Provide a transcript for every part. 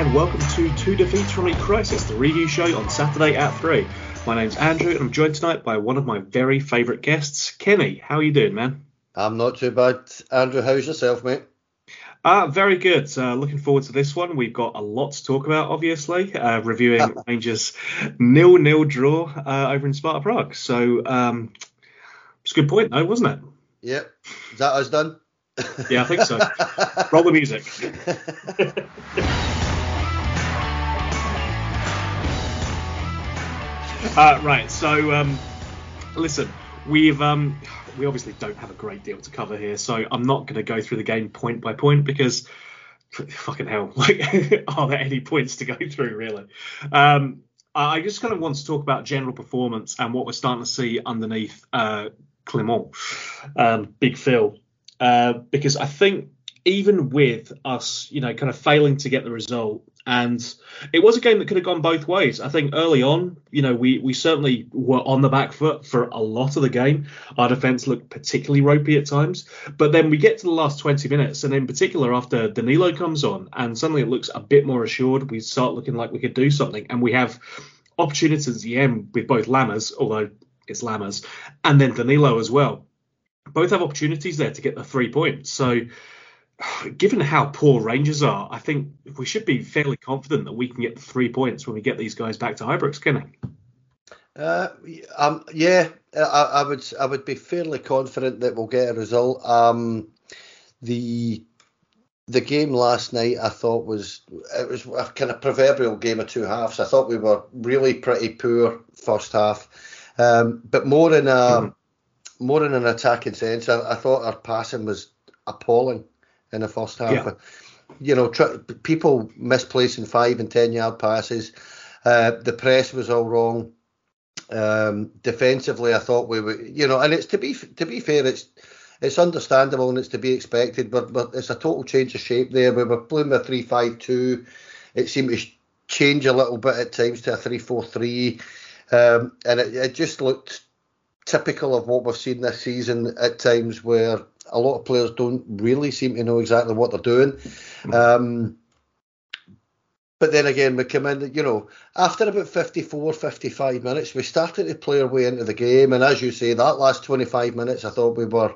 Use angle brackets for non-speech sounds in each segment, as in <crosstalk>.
And welcome to Two Defeats from a Crisis, the review show on Saturday at 3. My name's Andrew and I'm joined tonight by one of my very favourite guests, Kenny. How are you doing, man? I'm not too bad. Andrew, how's yourself, mate? Uh, very good. Uh, looking forward to this one. We've got a lot to talk about, obviously. Uh, reviewing <laughs> Rangers nil-nil draw uh, over in Sparta Prague. So um, it's a good point, though, wasn't it? Yep. Is that us done? Yeah, I think so. <laughs> Roll the music. <laughs> uh, right. So um, listen, we've um, we obviously don't have a great deal to cover here, so I'm not going to go through the game point by point because fucking hell, <laughs> like, are there any points to go through really? Um, I just kind of want to talk about general performance and what we're starting to see underneath uh, Clement, um, Big Phil, uh, because I think even with us, you know, kind of failing to get the result, and it was a game that could have gone both ways. I think early on, you know, we we certainly were on the back foot for a lot of the game. Our defense looked particularly ropey at times, but then we get to the last 20 minutes, and in particular after Danilo comes on, and suddenly it looks a bit more assured. We start looking like we could do something, and we have opportunities at the end with both Lammers, although it's Lammers, and then Danilo as well. Both have opportunities there to get the three points. So given how poor Rangers are, I think we should be fairly confident that we can get three points when we get these guys back to Ibrox, can we? Uh, um, yeah, I, I, would I would be fairly confident that we'll get a result. Um, the the game last night I thought was it was a kind of proverbial game of two halves. I thought we were really pretty poor first half, um, but more in a mm-hmm. more in an attacking sense. I, I thought our passing was appalling in the first half. Yeah. You know, tr- people misplacing five and ten yard passes. Uh, the press was all wrong. Um, defensively, I thought we were, you know, and it's to be to be fair, it's it's understandable and it's to be expected, but but it's a total change of shape there. We were playing a three five two. It seemed to change a little bit at times to a three four three, um, and it, it just looked typical of what we've seen this season at times where a lot of players don't really seem to know exactly what they're doing. Um, but then again, we come in, you know, after about 54, 55 minutes, we started to play our way into the game. And as you say, that last 25 minutes, I thought we were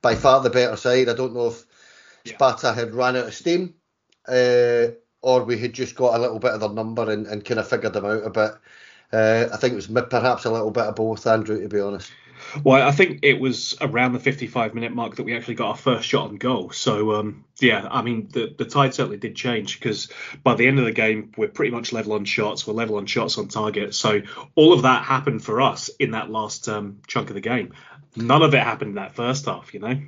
by far the better side. I don't know if yeah. Sparta had run out of steam uh, or we had just got a little bit of their number and, and kind of figured them out a bit. Uh, I think it was perhaps a little bit of both, Andrew, to be honest. Well, I think it was around the 55 minute mark that we actually got our first shot on goal. So, um, yeah, I mean, the, the tide certainly did change because by the end of the game, we're pretty much level on shots. We're level on shots on target. So, all of that happened for us in that last um, chunk of the game. None of it happened in that first half, you know?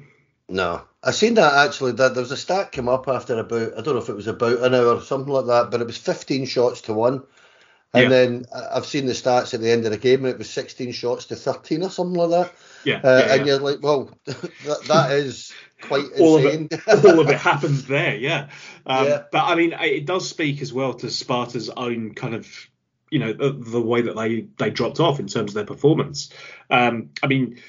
No, I seen that actually. That there was a stat come up after about I don't know if it was about an hour or something like that, but it was 15 shots to one. And yeah. then I've seen the stats at the end of the game, and it was 16 shots to 13 or something like that. Yeah. Uh, yeah and you're like, well, <laughs> that, that is quite all insane. Of it, <laughs> all of it happens there, yeah. Um, yeah. But I mean, it does speak as well to Sparta's own kind of, you know, the, the way that they they dropped off in terms of their performance. Um, I mean,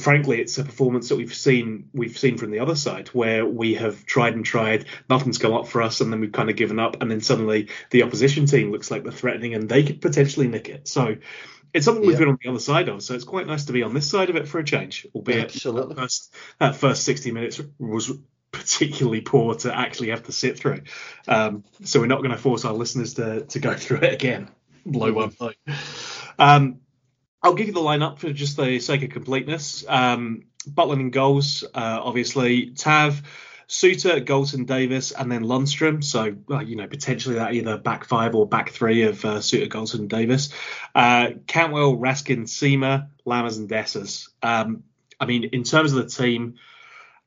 frankly, it's a performance that we've seen we've seen from the other side, where we have tried and tried, nothing's come up for us, and then we've kind of given up, and then suddenly the opposition team looks like they're threatening, and they could potentially nick it. So it's something we've been on the other side of. So it's quite nice to be on this side of it for a change, albeit Absolutely. That, first, that first 60 minutes was particularly poor to actually have to sit through. Um, so we're not going to force our listeners to to go through it again. Blow one blow. Um, I'll give you the lineup for just the sake of completeness. Um, Butland in goals, uh, obviously. Tav, Souttar, Goldson, Davies, and then Lundstram. So, uh, you know, potentially that either back five or back three of uh, Souttar, Goldson, Davies. Uh, Cantwell, Raskin, Sima, Lammers, and Dessers. Um, I mean, in terms of the team,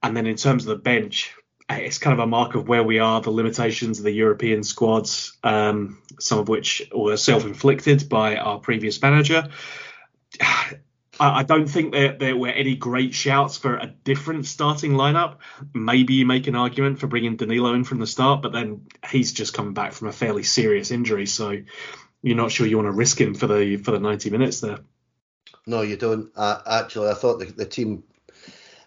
and then in terms of the bench, uh, it's kind of a mark of where we are, the limitations of the European squads, um, some of which were self-inflicted by our previous manager. I don't think there, there were any great shouts for a different starting lineup. Maybe you make an argument for bringing Danilo in from the start, but then he's just coming back from a fairly serious injury, so you're not sure you want to risk him for the for the 90 minutes there. No, you don't. Uh, actually, I thought the, the team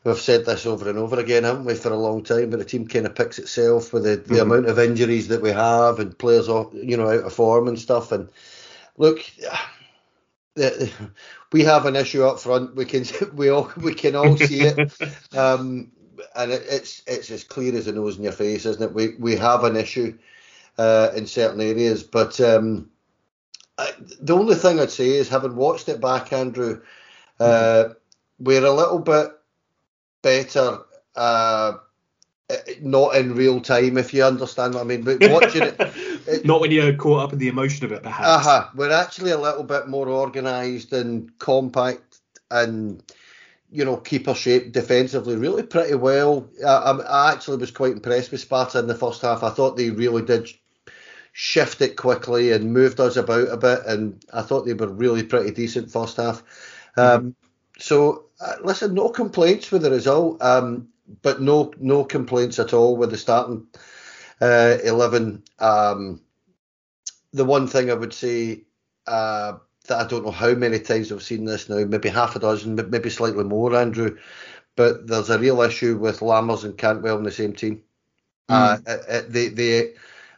we've said this over and over again, haven't we, for a long time? But the team kind of picks itself with the, the mm-hmm. amount of injuries that we have and players, off, you know, out of form and stuff. And look, the, <laughs> we have an issue up front. We can <laughs> we all we can all see it, <laughs> um, and it, it's it's as clear as the nose in your face, isn't it? We we have an issue uh, in certain areas, but um, I, the only thing I'd say is having watched it back, Andrew, uh, mm-hmm. we're a little bit better. Uh, not in real time, if you understand what I mean. But watching it, <laughs> it not when you're caught up in the emotion of it, perhaps. Uh-huh. We're actually a little bit more organised and compact, and you know, keeper shape defensively, really pretty well. I, I actually was quite impressed with Sparta in the first half. I thought they really did shift it quickly and moved us about a bit, and I thought they were really pretty decent first half. Um, mm-hmm. So, uh, listen, no complaints with the result. Um, but no no complaints at all with the starting uh, eleven. Um, the one thing I would say uh, that I don't know how many times I've seen this now, maybe half a dozen, maybe slightly more, Andrew. But there's a real issue with Lammers and Cantwell in the same team. Mm. Uh, they they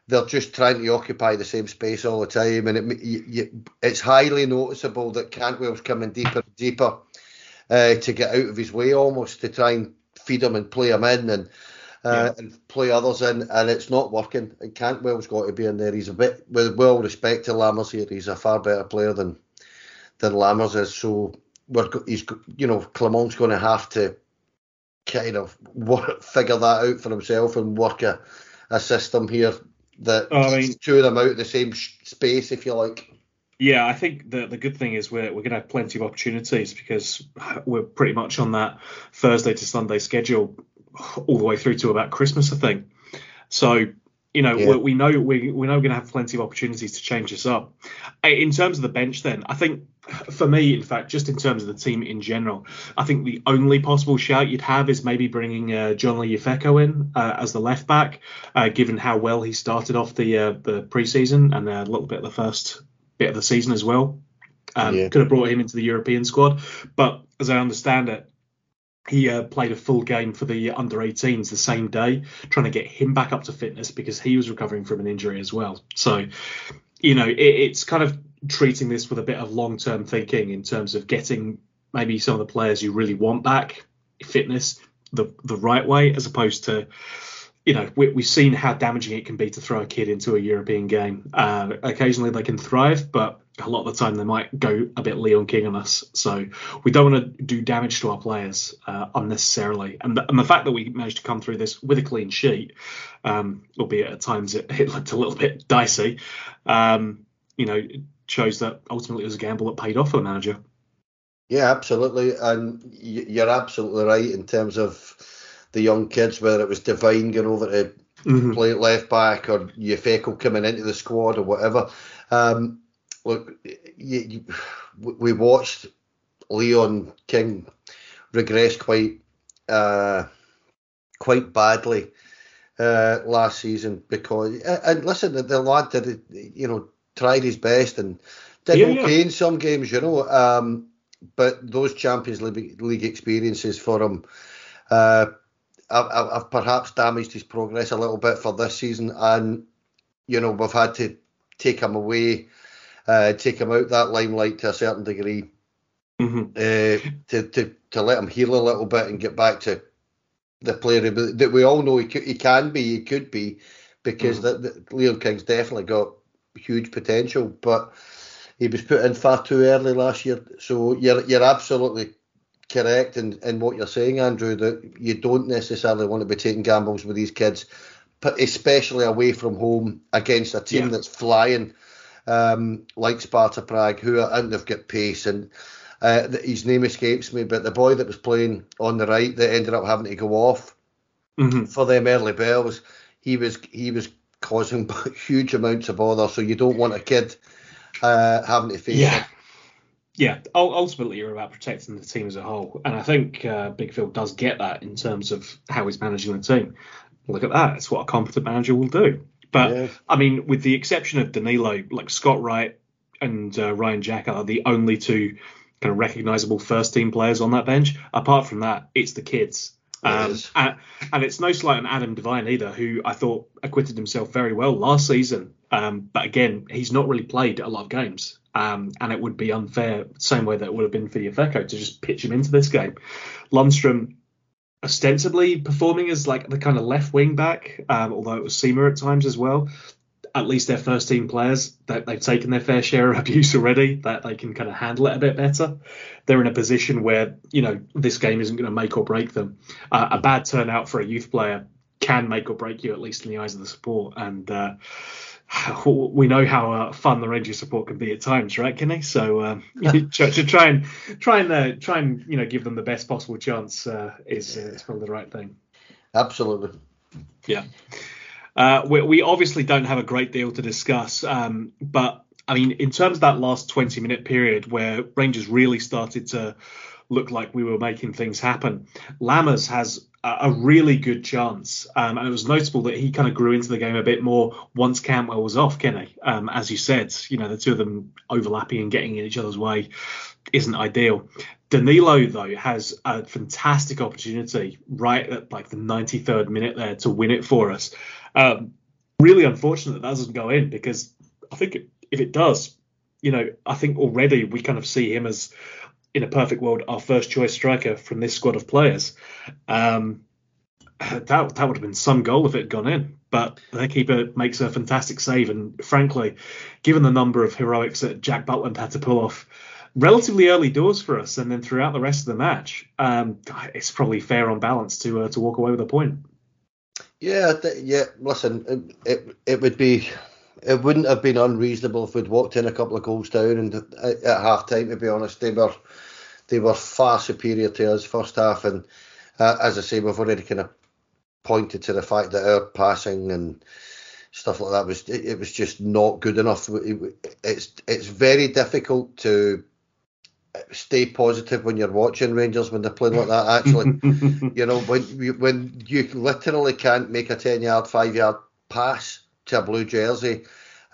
they're just trying to occupy the same space all the time, and it, you, you, it's highly noticeable that Cantwell's coming deeper and deeper uh, to get out of his way almost to try and feed them and play them in and uh, yeah. and play others in, and it's not working. And Cantwell's got to be in there. He's a bit, with well respect to Lammers here, he's a far better player than than Lammers is. So we're he's you know Clement's going to have to kind of work, figure that out for himself and work a, a system here that oh, I mean, two of them out of the same space, if you like. Yeah, I think the the good thing is we're we're going to have plenty of opportunities because we're pretty much on that Thursday to Sunday schedule all the way through to about Christmas, I think. So you know yeah. we, know we we know we're going to have plenty of opportunities to change this up. In terms of the bench, then I think for me, in fact, just in terms of the team in general, I think the only possible shout you'd have is maybe bringing uh, Johnly Yfeko in uh, as the left back, uh, given how well he started off the uh, the preseason and a little bit of the first bit of the season as well. Um, yeah. Could have brought him into the European squad, but as I understand it, he uh, played a full game for the under 18s the same day, trying to get him back up to fitness because he was recovering from an injury as well. So, you know, it, it's kind of treating this with a bit of long term thinking in terms of getting maybe some of the players you really want back fitness the the right way as opposed to you know, we, have seen how damaging it can be to throw a kid into a European game. Uh, occasionally they can thrive, but a lot of the time they might go a bit Leon King on us. So we don't want to do damage to our players uh, unnecessarily. And the, and the, fact that we managed to come through this with a clean sheet, um, albeit at times it, <laughs> it, looked a little bit dicey, um, you know, shows that ultimately it was a gamble that paid off for the manager. Yeah, absolutely. And you're absolutely right in terms of the young kids, whether it was Devine going over to mm-hmm. play left back or Yfeko coming into the squad or whatever. Um, look, you, you, we watched Leon King regress quite uh, quite badly uh, last season because and listen, the, the lad did you know tried his best and did yeah, okay yeah. in some games, you know. Um, but those Champions League, League experiences for him uh, I've, I've perhaps damaged his progress a little bit for this season, and you know we've had to take him away, uh, take him out that limelight to a certain degree, mm-hmm. uh, to, to to let him heal a little bit and get back to the player that we all know he, could, he can be, he could be, because mm-hmm. the, Leon King's definitely got huge potential, but he was put in far too early last year. So you're you're absolutely correct in, in what you're saying, Andrew, that you don't necessarily want to be taking gambles with these kids, but especially away from home against a team yeah. that's flying, um, like Sparta Prague, who are and they've got pace and. Uh, his name escapes me, but the boy that was playing on the right that ended up having to go off mm-hmm. for them early bells, he was he was causing <laughs> huge amounts of bother. So you don't want a kid uh, having to face yeah yeah, ultimately you're about protecting the team as a whole, and I think uh, Big Phil does get that in terms of how he's managing the team. Look at that; it's what a competent manager will do. But yeah. I mean, with the exception of Danilo, like Scott Wright and uh, Ryan Jack are the only two kind of recognisable first team players on that bench. Apart from that, it's the kids. Um, and, and, it's no slight on Adam Devine either, who I thought acquitted himself very well last season. Um, but again, he's not really played a lot of games. Um, and it would be unfair, same way that it would have been for Yfeko to just pitch him into this game. Lundstram ostensibly performing as like the kind of left wing back, um, although it was Sima at times as well. At least their first team players that they've taken their fair share of abuse already, that they can kind of handle it a bit better. They're in a position where you know this game isn't going to make or break them. Uh, a bad turnout for a youth player can make or break you, at least in the eyes of the support. And uh, <sighs> we know how uh, fun the Rangers support can be at times, right, Kenny? So <laughs> uh, to, try and try and uh, try and you know give them the best possible chance uh, is uh, is probably the right thing. Absolutely. Yeah. Uh, we, we, obviously don't have a great deal to discuss, um, but I mean, in terms of that last 20 minute period where Rangers really started to look like we were making things happen, Lammers has a really good chance. Um, and it was notable that he kind of grew into the game a bit more once Cantwell was off, Kenny. Um, as you said, you know, the two of them overlapping and getting in each other's way isn't ideal. Danilo, though, has a fantastic opportunity right at like the 93rd minute there to win it for us. Um, really unfortunate that, that doesn't go in because I think if it does, you know, I think already we kind of see him as in a perfect world, our first choice striker from this squad of players. Um, that that would have been some goal if it had gone in. But their keeper makes a fantastic save, and frankly, given the number of heroics that Jack Butland had to pull off relatively early doors for us, and then throughout the rest of the match, um, it's probably fair on balance to uh, to walk away with a point. Yeah, th- yeah. Listen, it, it it would be it wouldn't have been unreasonable if we'd walked in a couple of goals down and at, at half time. To be honest, they were they were far superior to us first half, and uh, as I say, we've already kind of pointed to the fact that our passing and stuff like that was it, it was just not good enough. It's it's very difficult to stay positive when you're watching Rangers when they're playing like that. Actually, <laughs> you know when you, when you literally can't make a ten yard, five yard pass to a blue jersey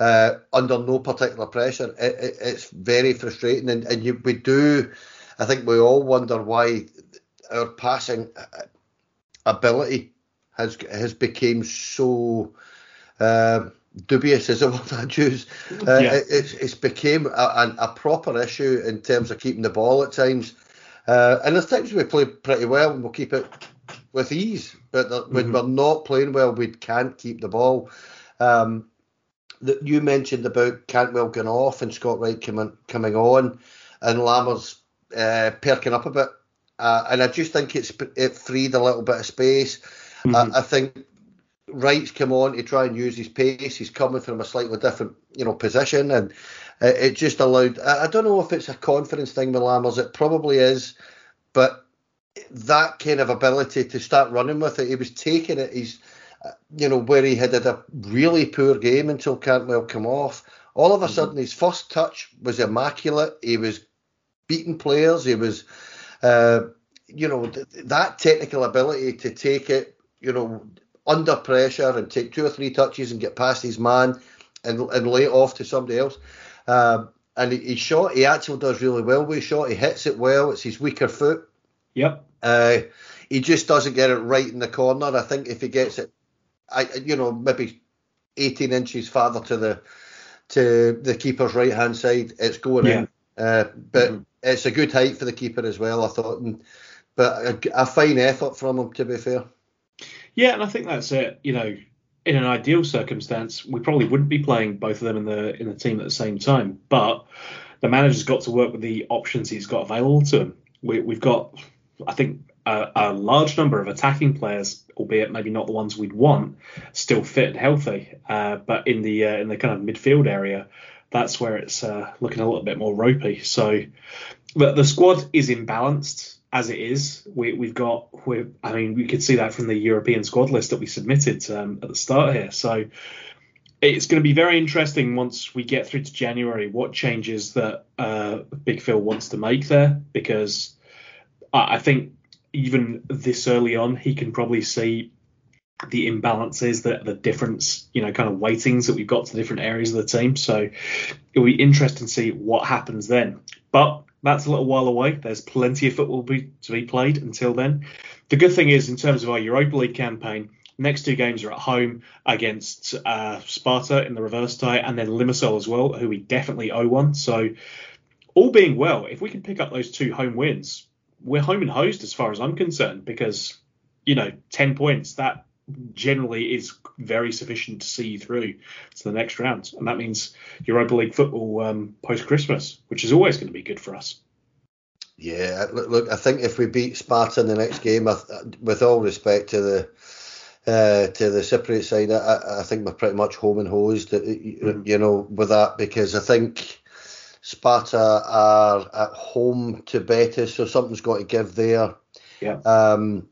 uh, under no particular pressure, it, it, it's very frustrating. And, and you, we do, I think we all wonder why our passing uh, ability has has become so uh, dubious, is a <laughs> word I use Uh, yeah. it, it's, it's became a, a, proper issue in terms of keeping the ball at times. Uh, and there's times we play pretty well and we'll keep it with ease, but mm-hmm. when we're not playing well, we can't keep the ball. Um, that you mentioned about Cantwell going off and Scott Wright coming coming on, and Lammers uh, perking up a bit, uh, and I just think it's it freed a little bit of space. Mm-hmm. Uh, I think Wright's come on to try and use his pace. He's coming from a slightly different, you know, position, and it just allowed. I don't know if it's a confidence thing with Lammers. It probably is, but that kind of ability to start running with it, he was taking it. He's you know, where he had had a really poor game until Cantwell came off. All of a mm-hmm. sudden, his first touch was immaculate. He was beating players. He was, uh, you know, th- that technical ability to take it, you know, under pressure and take two or three touches and get past his man and, and lay it off to somebody else. Um, and he, he, shot. He actually does really well with shot. He hits it well. It's his weaker foot. Yep. Uh, he just doesn't get it right in the corner. I think if he gets it I, you know, maybe 18 inches farther to the to the keeper's right hand side, it's going yeah. in. Uh, but mm-hmm. it's a good height for the keeper as well, I thought. And, but a, a, fine effort from him, to be fair. Yeah, and I think that's it. You know, in an ideal circumstance, we probably wouldn't be playing both of them in the in the team at the same time. But the manager's got to work with the options he's got available to him. We, we've got, I think, a, a, large number of attacking players, albeit maybe not the ones we'd want, still fit and healthy. Uh, but in the uh, in the kind of midfield area, that's where it's uh, looking a little bit more ropey. So, but the squad is imbalanced as it is. We, have got, we I mean, we could see that from the European squad list that we submitted um, at the start here. So. It's going to be very interesting once we get through to January what changes that uh, Big Phil wants to make there because I think even this early on, he can probably see the imbalances, the the difference, you know, kind of weightings that we've got to different areas of the team. So it'll be interesting to see what happens then. But That's a little while away. There's plenty of football be, to be played until then. The good thing is, in terms of our Europa League campaign, next two games are at home against uh, Sparta in the reverse tie, and then Limassol as well, who we definitely owe one. So, all being well, if we can pick up those two home wins, we're home and hosed as far as I'm concerned. Because you know, ten points that generally is very sufficient to see you through to the next round, and that means Europa League football um, post Christmas, which is always going to be good for us. Yeah, look, look, I think if we beat Sparta in the next game, with all respect to the uh, to the Cypriot side, I, I, think we're pretty much home and hosed, mm. you know, with that because I think Sparta are at home to Betis, so something's got to give there. Yeah. Um,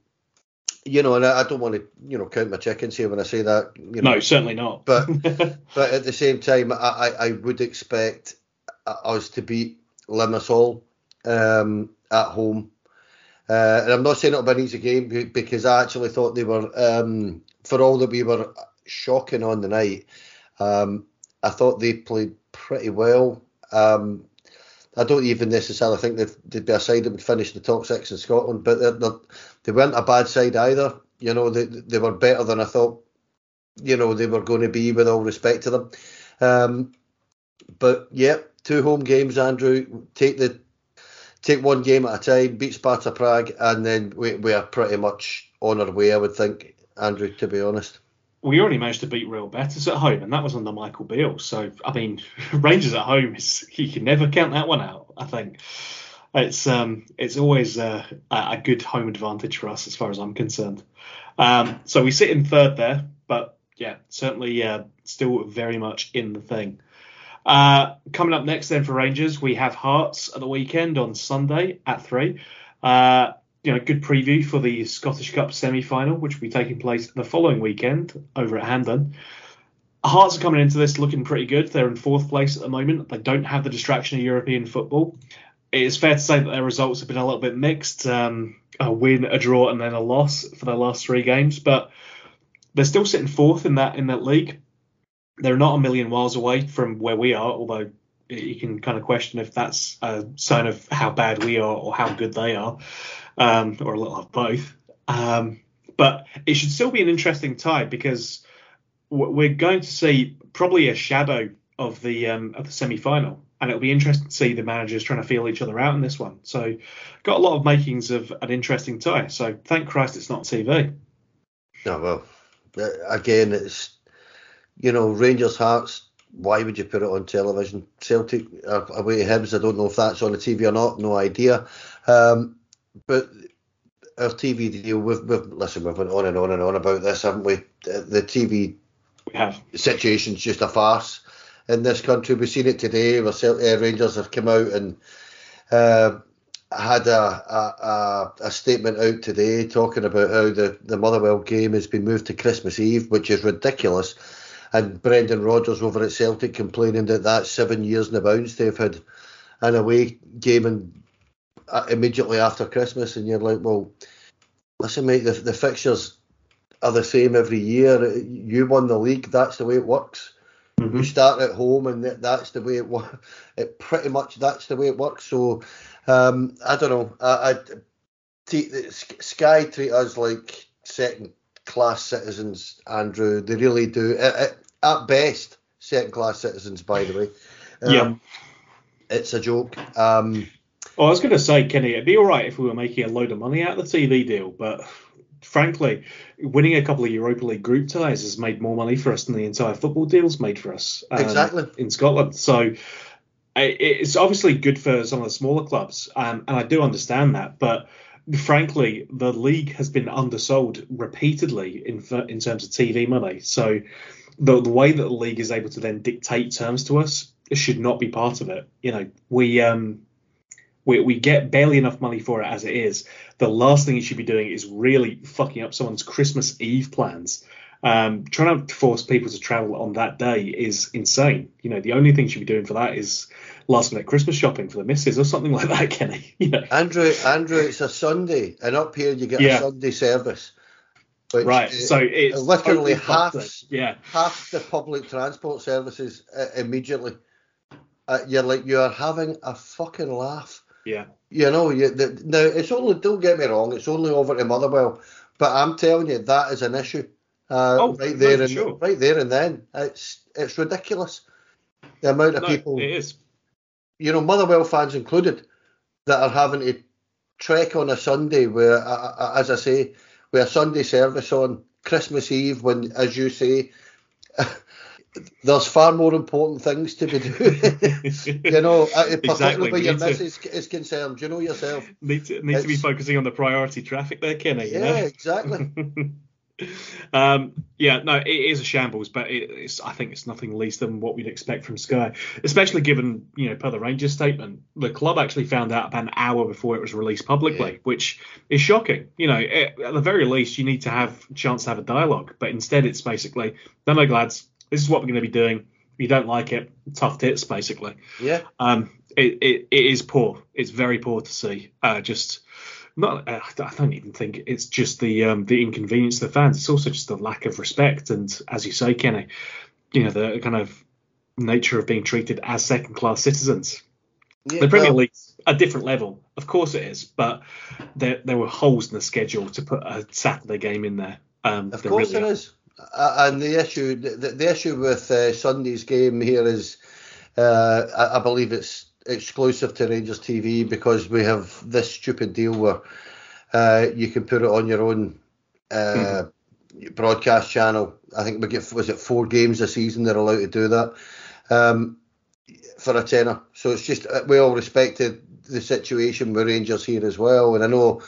you know, and I, don't want to, you know, count my chickens here when I say that. You know, no, certainly not. but <laughs> but at the same time, I, I, I would expect us to beat Limassol um, at home. Uh, and I'm not saying it'll be an easy game because I actually thought they were, um, for all that we were shocking on the night, um, I thought they played pretty well. Um, I don't even necessarily think they'd, be a side that would finish the top six in Scotland, but they're, they're, they were not a bad side either. You know, they they were better than I thought. You know, they were going to be with all respect to them. Um, but yeah, two home games, Andrew. Take the take one game at a time, beat Sparta Prague, and then we we are pretty much on our way. I would think, Andrew. To be honest we already managed to beat Real Betis at home, and that was under Michael Beale. So I mean, <laughs> Rangers at home is you can never count that one out. I think it's um it's always a good home advantage for us as far as I'm concerned. Um, so we sit in third there, but yeah, certainly uh, still very much in the thing. Uh, coming up next then for Rangers, we have Hearts at the weekend on Sunday at three. Uh, you know, good preview for the Scottish Cup semi-final, which will be taking place the following weekend over at Hampden. Hearts are coming into this looking pretty good. They're in fourth place at the moment. They don't have the distraction of European football. It's fair to say that their results have been a little bit mixed. Um, a win, a draw, and then a loss for their last three games, but they're still sitting fourth in that in that league. They're not a million miles away from where we are, although you can kind of question if that's a sign of how bad we are or how good they are um, or a little of both. Um, but it should still be an interesting tie because we're going to see probably a shadow of the um, of the semi final, and it'll be interesting to see the managers trying to feel each other out in this one. So, got a lot of makings of an interesting tie. So, thank Christ it's not TV. No, well, uh, again, it's you know Rangers Hearts. Why would you put it on television? Celtic away to Hibs. I don't know if that's on the TV or not. No idea. Um, but our TV deal, we've, we've listen, we've been on and on and on about this, haven't we? The TV we situation's just a farce in this country. We've seen it today. Where uh, Rangers have come out and uh, had a, a, a, statement out today talking about how the, the Motherwell game has been moved to Christmas Eve, which is ridiculous. And Brendan Rodgers over at Celtic complaining that that's seven years in the bounds they've had an away game and immediately after Christmas, and you're like, well, listen, mate, the, the fixtures are the same every year. You won the league, that's the way it works. Mm-hmm. You start at home, and that's the way it works. <laughs> It pretty much that's the way it works. So um, I don't know. I, I t- Sky treat us like second class citizens, Andrew. They really do. At, at best, second class citizens, by the way. Um, yeah. It's a joke. Um, Oh, I was going to say, Kenny, it'd be all right if we were making a load of money out of the TV deal, but frankly, winning a couple of Europa League group ties has made more money for us than the entire football deal's made for us. Um, exactly. In Scotland. So it's obviously good for some of the smaller clubs, um, and I do understand that, but frankly, the league has been undersold repeatedly in in terms of TV money. So the, the way that the league is able to then dictate terms to us should not be part of it. You know, we um, we, we get barely enough money for it as it is. The last thing you should be doing is really fucking up someone's Christmas Eve plans. Um, trying to force people to travel on that day is insane. You know, the only thing you should be doing for that is last minute Christmas shopping for the missus or something <laughs> like that, Kenny. <laughs> You know. Andrew, Andrew, it's a Sunday, and up here you get yeah. a Sunday service. right, so it's literally half, yeah. half the public transport services uh, immediately. Uh, you're like you are having a fucking laugh Yeah. You know, you, the, now it's only. Don't get me wrong. It's only over to Motherwell, but I'm telling you that is an issue. Uh, Oh, right there and sure. right there and then, it's it's ridiculous. The amount of No, people, it is. you know, Motherwell fans included, that are having to trek on a Sunday where, uh, uh, as I say, with a Sunday service on Christmas Eve, when, as you say, <laughs> there's far more important things to be doing. <laughs> you know, uh, particularly Exactly, where your to- missus is concerned. You know yourself. Need to need to be focusing on the priority traffic there, Kenny. you know? Yeah, exactly. <laughs> um, yeah, no, it is a shambles, but it, it's I think it's nothing less than what we'd expect from Sky, especially given you know per the Rangers statement, the club actually found out about an hour before it was released publicly, Yeah. which is shocking. You know, it, at the very least, you need to have a chance to have a dialogue, but instead it's basically no, no, lads, this is what we're going to be doing. If you don't like it, tough tits, basically. Yeah. Um, it, it, it is poor. It's very poor to see. Uh, just not. Uh, I don't even think it's just the um, the inconvenience to the fans. It's also just the lack of respect and, as you say, Kenny, you know, the kind of nature of being treated as second class citizens. yeah The Premier well, League's a different level, of course it is, but there there were holes in the schedule to put a Saturday game in there. Um, Of course really are. is. Uh, and the issue, the, the issue with uh, Sunday's game here is, uh, I, I believe it's exclusive to Rangers TV because we have this stupid deal where uh, you can put it on your own uh, broadcast channel. I think we get was it four games a season they're allowed to do that um, for a tenner. So it's just uh, we all respected the situation with Rangers here as well, and I know.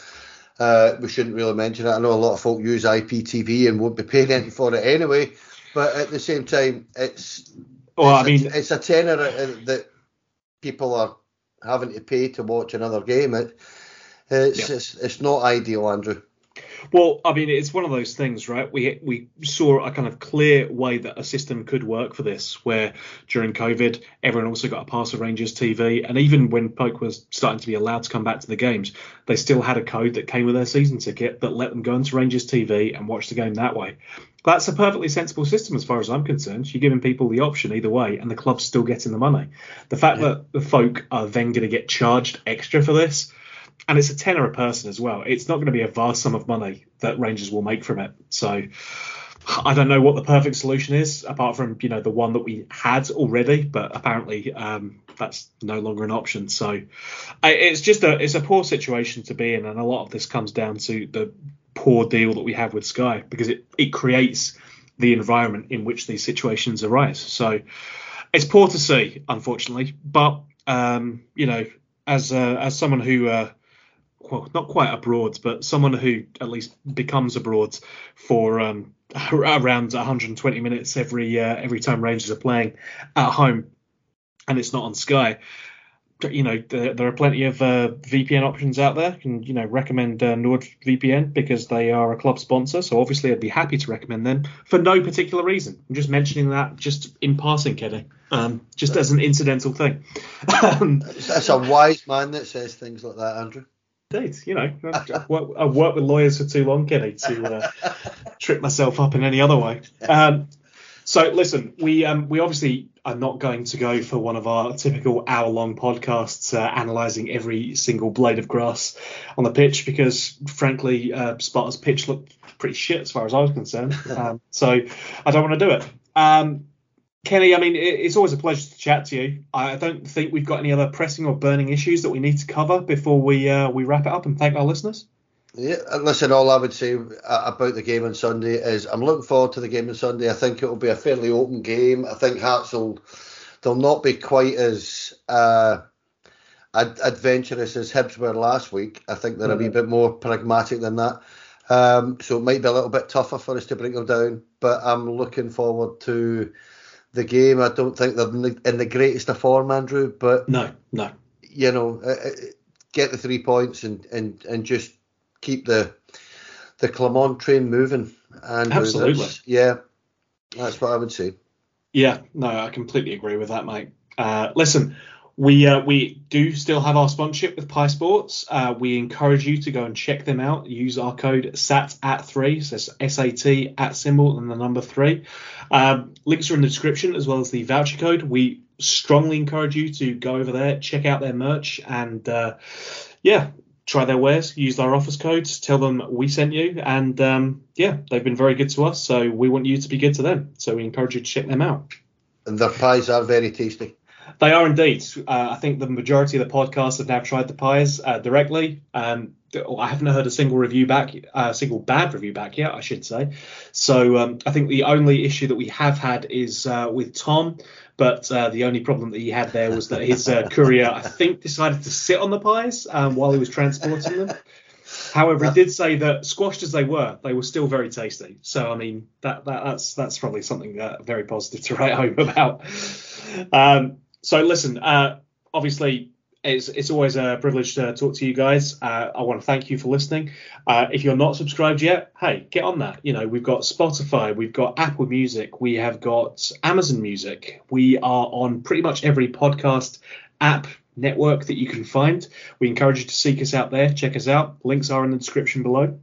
Uh, we shouldn't really mention it. I know a lot of folk use IPTV and won't be paying anything for it anyway. But at the same time, it's Well, I mean, a, it's a tenner that people are having to pay to watch another game. It, it's, Yeah. it's it's not ideal, Andrew. Well, I mean, it's one of those things, right? We we saw a kind of clear way that a system could work for this, where during COVID, everyone also got a pass of Rangers TV, and even when Poke was starting to be allowed to come back to the games, they still had a code that came with their season ticket that let them go into Rangers TV and watch the game that way. That's a perfectly sensible system as far as I'm concerned. You're giving people the option either way, and the club's still getting the money. The fact Yeah. that the folk are then going to get charged extra for this and it's a tenner a person as well. It's not going to be a vast sum of money that Rangers will make from it. So I don't know what the perfect solution is, apart from you know the one that we had already, but apparently um, that's no longer an option. So it's just a it's a poor situation to be in, and a lot of this comes down to the poor deal that we have with Sky because it it creates the environment in which these situations arise. So it's poor to see, unfortunately, but um, you know, as uh, as someone who uh, not quite abroad, but someone who at least becomes abroad for um, <laughs> around 120 minutes every uh, every time Rangers are playing at home, and it's not on Sky. You know, there, there are plenty of uh, VPN options out there. And you know, recommend uh, NordVPN because they are a club sponsor. So obviously, I'd be happy to recommend them for no particular reason. I'm just mentioning that just in passing, Kenny, um, just as an incidental thing. <laughs> It's a wise man that says things like that, Andrew. Indeed, you know, <laughs> I've worked, I've worked with lawyers for too long, Kenny, to uh, <laughs> trip myself up in any other way. Um, so listen, we um, we obviously are not going to go for one of our typical hour-long podcasts uh, analysing every single blade of grass on the pitch because, frankly, uh, Sparta's pitch looked pretty shit as far as I was concerned. <laughs> Um, so I don't want to do it. Um, Kenny, I mean, it's always a pleasure to chat to you. I don't think we've got any other pressing or burning issues that we need to cover before we uh, we wrap it up and thank our listeners. Yeah, listen, all I would say uh, about the game on Sunday is I'm looking forward to the game on Sunday. I think it will be a fairly open game. I think Hearts will they'll not be quite as uh, ad- adventurous as Hibs were last week. I think they're a wee bit more pragmatic than that. Um, so it might be a little bit tougher for us to bring them down. But I'm looking forward to the game. I don't think they're in the, in the greatest of form, Andrew, but No, no. you know, uh, uh, get the three points and, and, and just keep the the Clement train moving. And Absolutely. yeah, that's what I would say. Yeah, no, I completely agree with that, mate. Uh, listen, we uh, we do still have our sponsorship with Pie Sports. Uh, we encourage you to go and check them out. Use our code SAT at three, so that's SAT at symbol and the number three. Um, links are in the description as well as the voucher code. We strongly encourage you to go over there, check out their merch, and uh, yeah, try their wares, use our office codes, tell them we sent you, and um, yeah, they've been very good to us. So we want you to be good to them. So we encourage you to check them out. And their pies are very tasty. They are indeed. Uh, I think the majority of the podcasts have now tried the pies uh, directly. Um, I haven't heard a single review back, a uh, single bad review back yet, I should say. So um, I think the only issue that we have had is uh, with Tom, but uh, the only problem that he had there was that his uh, <laughs> courier, I think, decided to sit on the pies um, while he was transporting them. However, he did say that squashed as they were, they were still very tasty. So I mean, that, that that's that's probably something uh, very positive to write home about. Um, so listen, uh, obviously it's it's always a privilege to talk to you guys. Uh, I want to thank you for listening. Uh, if you're not subscribed yet, hey, get on that. You know, we've got Spotify, we've got Apple Music, we have got Amazon Music. We are on pretty much every podcast app network that you can find. We encourage you to seek us out there, check us out. Links are in the description below.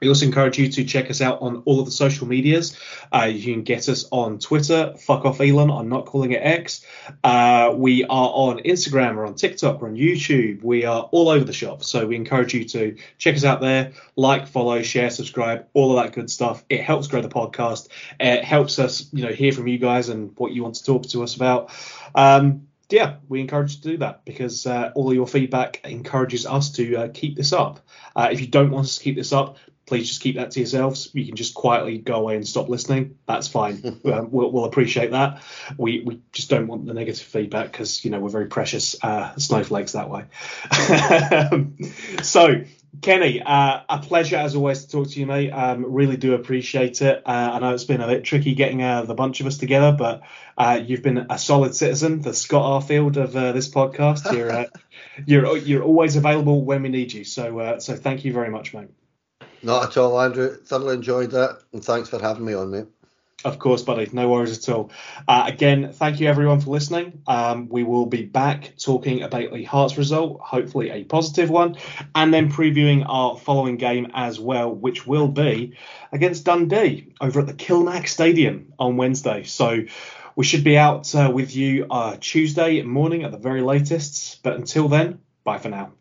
We also encourage you to check us out on all of the social medias. Uh, you can get us on Twitter, fuck off Elon, I'm not calling it X. Uh, we are on Instagram, we're on TikTok, we're on YouTube, we are all over the shop. So we encourage you to check us out there, like, follow, share, subscribe, all of that good stuff. It helps grow the podcast. It helps us, you know, hear from you guys and what you want to talk to us about. Um, yeah, we encourage you to do that because uh, all of your feedback encourages us to uh, keep this up. Uh, if you don't want us to keep this up, please just keep that to yourselves. You can just quietly go away and stop listening. That's fine. <laughs> um, we'll, we'll, appreciate that. We we just don't want the negative feedback because you know we're very precious uh, snowflakes that way. <laughs> so Kenny, uh, a pleasure as always to talk to you, mate. Um, really do appreciate it. Uh, I know it's been a bit tricky getting uh, the bunch of us together, but uh, you've been a solid citizen, the Scott Arfield of uh, this podcast. You're uh, <laughs> you're you're always available when we need you. So so thank you very much, mate. Not at all, Andrew. Thoroughly enjoyed that, and thanks for having me on, mate. Of course, buddy. No worries at all. Uh, again, thank you everyone for listening. Um, we will be back talking about the Hearts result, hopefully a positive one, and then previewing our following game as well, which will be against Dundee over at the Kilmarnock Stadium on Wednesday. So we should be out uh, with you uh, Tuesday morning at the very latest. But until then, bye for now.